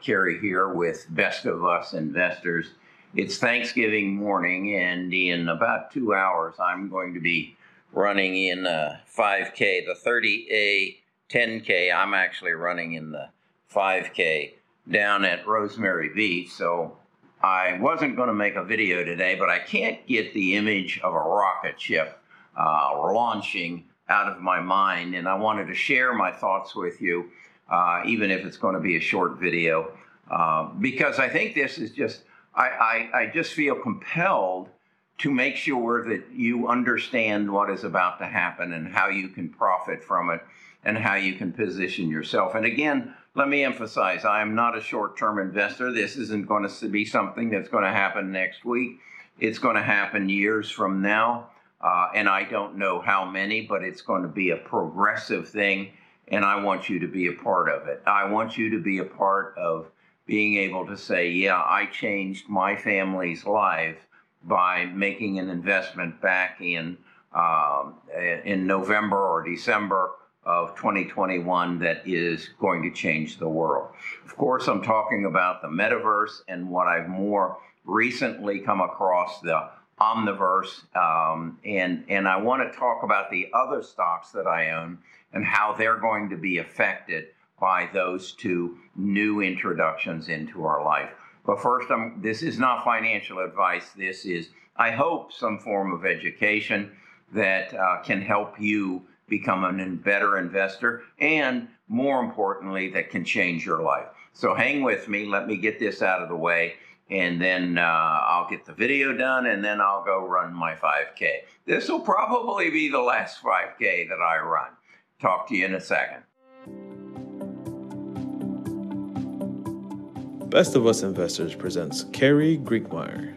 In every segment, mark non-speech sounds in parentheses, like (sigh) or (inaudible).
Cary here with Best of Us Investors. It's Thanksgiving morning, and in about two hours, I'm going to be running in a 5K, the 30A 10K. I'm actually running in the 5K down at Rosemary Beach. So I wasn't going to make a video today, but I can't get the image of a rocket ship uh, launching out of my mind, and I wanted to share my thoughts with you, uh, even if it's going to be a short video, uh, because I think this is just, I, I, I just feel compelled to make sure that you understand what is about to happen and how you can profit from it and how you can position yourself. And again, let me emphasize I am not a short term investor. This isn't going to be something that's going to happen next week. It's going to happen years from now. Uh, and I don't know how many, but it's going to be a progressive thing. And I want you to be a part of it. I want you to be a part of being able to say, yeah, I changed my family's life by making an investment back in um, in November or December of 2021 that is going to change the world. Of course, I'm talking about the metaverse and what I've more recently come across the Omniverse, um, and and I want to talk about the other stocks that I own and how they're going to be affected by those two new introductions into our life. But first, I'm, this is not financial advice. This is, I hope, some form of education that uh, can help you become a better investor and, more importantly, that can change your life. So hang with me. Let me get this out of the way and then uh, I'll get the video done, and then I'll go run my 5K. This will probably be the last 5K that I run. Talk to you in a second. Best of Us Investors presents Cary Griegmeier.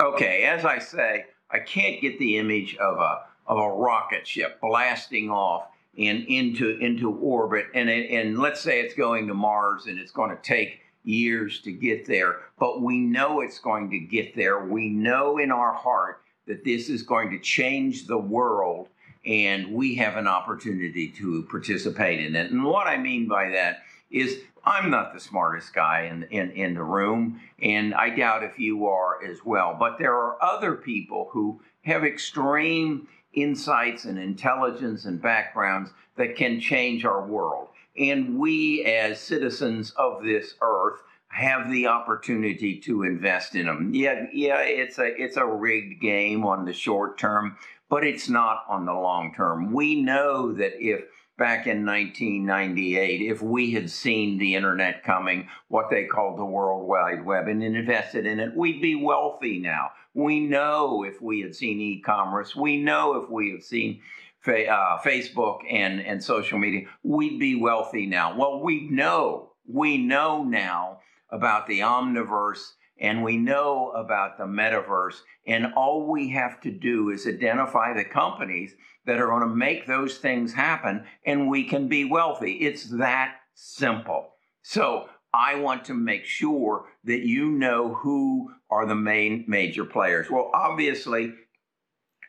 Okay, as I say, I can't get the image of a of a rocket ship blasting off and into into orbit. And and let's say it's going to Mars and it's going to take years to get there but we know it's going to get there. We know in our heart that this is going to change the world and we have an opportunity to participate in it. And what i mean by that is i'm not the smartest guy in, in, in the room and i doubt if you are as well but there are other people who have extreme insights and intelligence and backgrounds that can change our world. And we, as citizens of this earth, have the opportunity to invest in them. Yeah, yeah, it's a it's a rigged game on the short term, but it's not on the long term. We know that if back in 1998, if we had seen the internet coming, what they called the World Wide Web, and invested in it, we'd be wealthy now. We know if we had seen e commerce, we know if we have seen fa- uh, Facebook and, and social media, we'd be wealthy now. Well, we know, we know now about the omniverse and we know about the metaverse. And all we have to do is identify the companies that are going to make those things happen and we can be wealthy. It's that simple. So I want to make sure that you know who are the main major players. Well, obviously,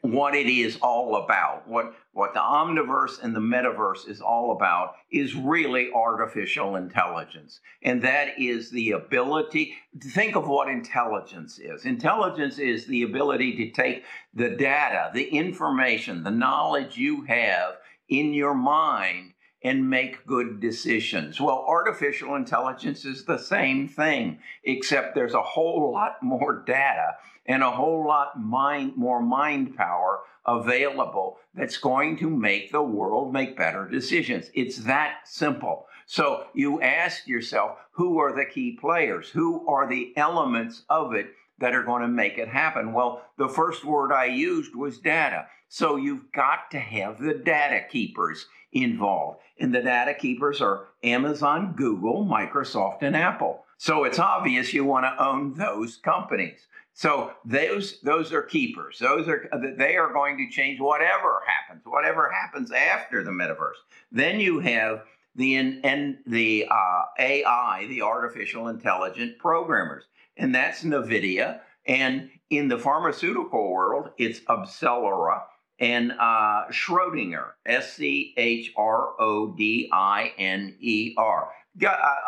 what it is all about, what, what the omniverse and the metaverse is all about, is really artificial intelligence. And that is the ability to think of what intelligence is. Intelligence is the ability to take the data, the information, the knowledge you have in your mind and make good decisions. Well, artificial intelligence is the same thing, except there's a whole lot more data and a whole lot mind, more mind power available that's going to make the world make better decisions. It's that simple. So you ask yourself, who are the key players? Who are the elements of it that are going to make it happen? Well, the first word I used was data. So you've got to have the data keepers involved. And the data keepers are Amazon, Google, Microsoft, and Apple. So it's obvious you want to own those companies. So those those are keepers. Those are they are going to change whatever happens, whatever happens after the metaverse. Then you have the and the uh, AI, the artificial intelligent programmers, and that's Nvidia. And in the pharmaceutical world, it's AbCellera and uh, Schrodinger, S C H R O D I N E R.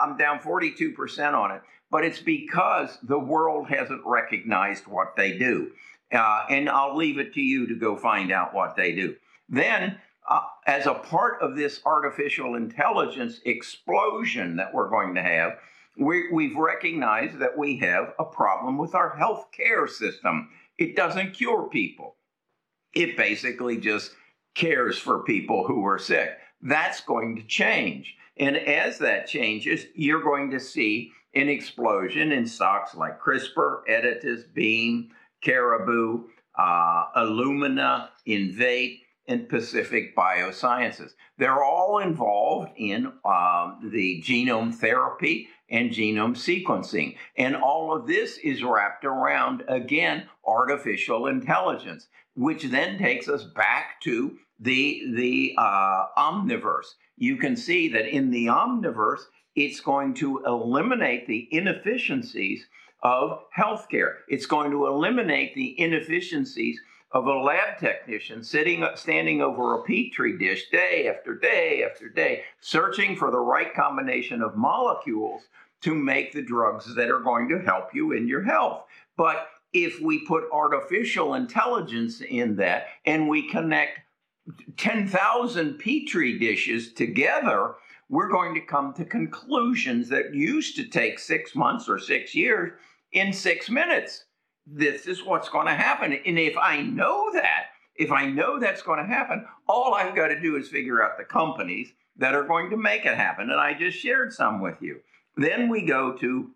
I'm down 42% on it, but it's because the world hasn't recognized what they do. Uh, and I'll leave it to you to go find out what they do. Then, uh, as a part of this artificial intelligence explosion that we're going to have, we, have recognized that we have a problem with our health care system. It doesn't cure people, it basically just cares for people who are sick. That's going to change. And as that changes, you're going to see an explosion in stocks like CRISPR, Editas, Beam, Caribou, uh, Illumina, Invitae, and Pacific Biosciences. They're all involved in um, the genome therapy and genome sequencing. And all of this is wrapped around, again, artificial intelligence, which then takes us back to the, the uh, omniverse. You can see that in the omniverse, it's going to eliminate the inefficiencies of healthcare. It's going to eliminate the inefficiencies of a lab technician sitting standing over a petri dish day after day after day searching for the right combination of molecules to make the drugs that are going to help you in your health. But if we put artificial intelligence in that and we connect 10,000 petri dishes together we're going to come to conclusions that used to take 6 months or 6 years in 6 minutes this is what's going to happen. And if I know that, if I know that's going to happen, all I've got to do is figure out the companies that are going to make it happen. And I just shared some with you. Then we go to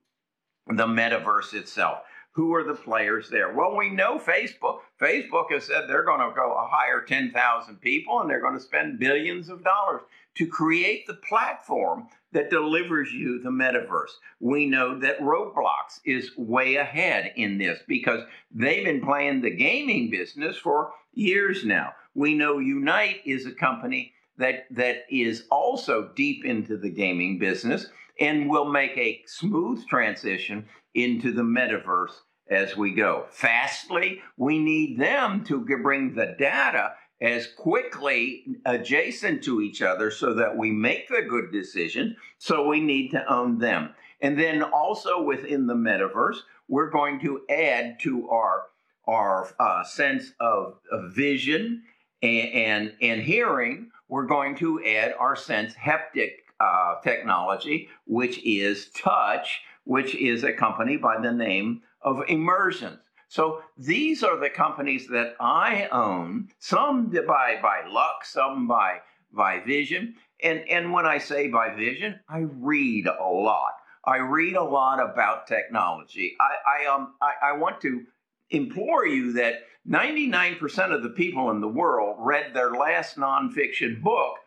the metaverse itself. Who are the players there? Well, we know Facebook. Facebook has said they're going to go hire 10,000 people and they're going to spend billions of dollars to create the platform that delivers you the metaverse. We know that Roblox is way ahead in this because they've been playing the gaming business for years now. We know Unity is a company that, that is also deep into the gaming business and will make a smooth transition into the metaverse as we go. Fastly, we need them to bring the data as quickly adjacent to each other so that we make the good decisions. So we need to own them. And then also within the metaverse, we're going to add to our our uh, sense of, of vision and, and, and hearing. We're going to add our sense haptic uh, technology, which is touch, which is a company by the name of Immersions. So these are the companies that I own, some by, by luck, some by, by vision. And, and when I say by vision, I read a lot. I read a lot about technology. I, I, um, I, I want to implore you that 99% of the people in the world read their last nonfiction book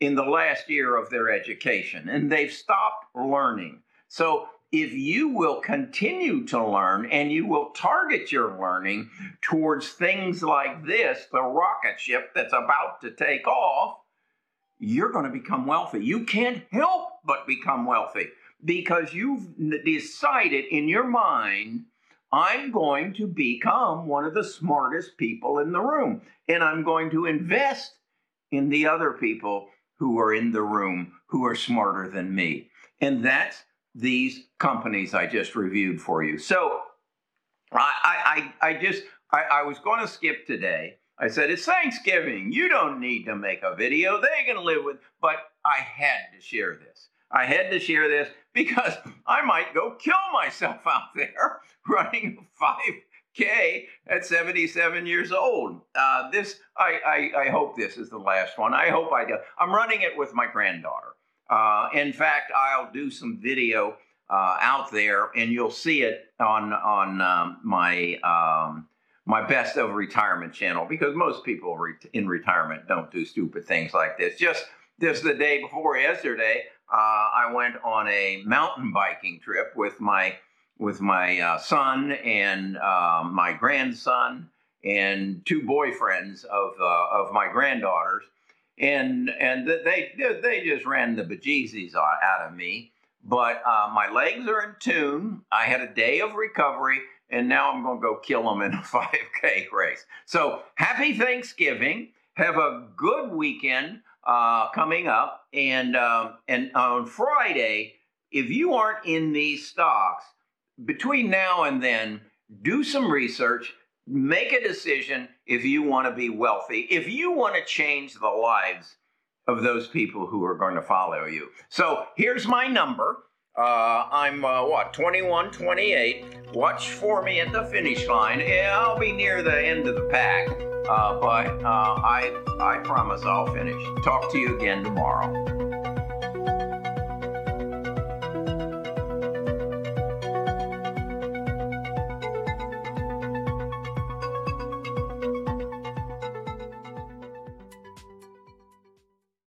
in the last year of their education, and they've stopped learning. So if you will continue to learn and you will target your learning towards things like this, the rocket ship that's about to take off, you're going to become wealthy. You can't help but become wealthy because you've decided in your mind, I'm going to become one of the smartest people in the room and I'm going to invest in the other people who are in the room who are smarter than me. And that's these companies I just reviewed for you. So I, I, I just, I, I was going to skip today. I said, it's Thanksgiving. You don't need to make a video. They can live with, but I had to share this. I had to share this because I might go kill myself out there (laughs) running a 5K at 77 years old. Uh, this, I, I, I hope this is the last one. I hope I do. I'm running it with my granddaughter. Uh, in fact, I'll do some video uh, out there, and you'll see it on on um, my um, my best of retirement channel because most people in retirement don't do stupid things like this. Just just the day before yesterday, uh, I went on a mountain biking trip with my with my uh, son and um, my grandson and two boyfriends of uh, of my granddaughters and and they they just ran the bejesus out of me. But uh, my legs are in tune. I had a day of recovery, and now I'm going to go kill them in a (laughs) 5K race. So happy Thanksgiving. Have a good weekend uh, coming up. And, um, and on Friday, if you aren't in these stocks, between now and then, do some research, make a decision if you want to be wealthy, if you want to change the lives of those people who are going to follow you. So here's my number. Uh, I'm uh, what 21, 28. Watch for me at the finish line. Yeah, I'll be near the end of the pack, uh, but uh, I I promise I'll finish. Talk to you again tomorrow.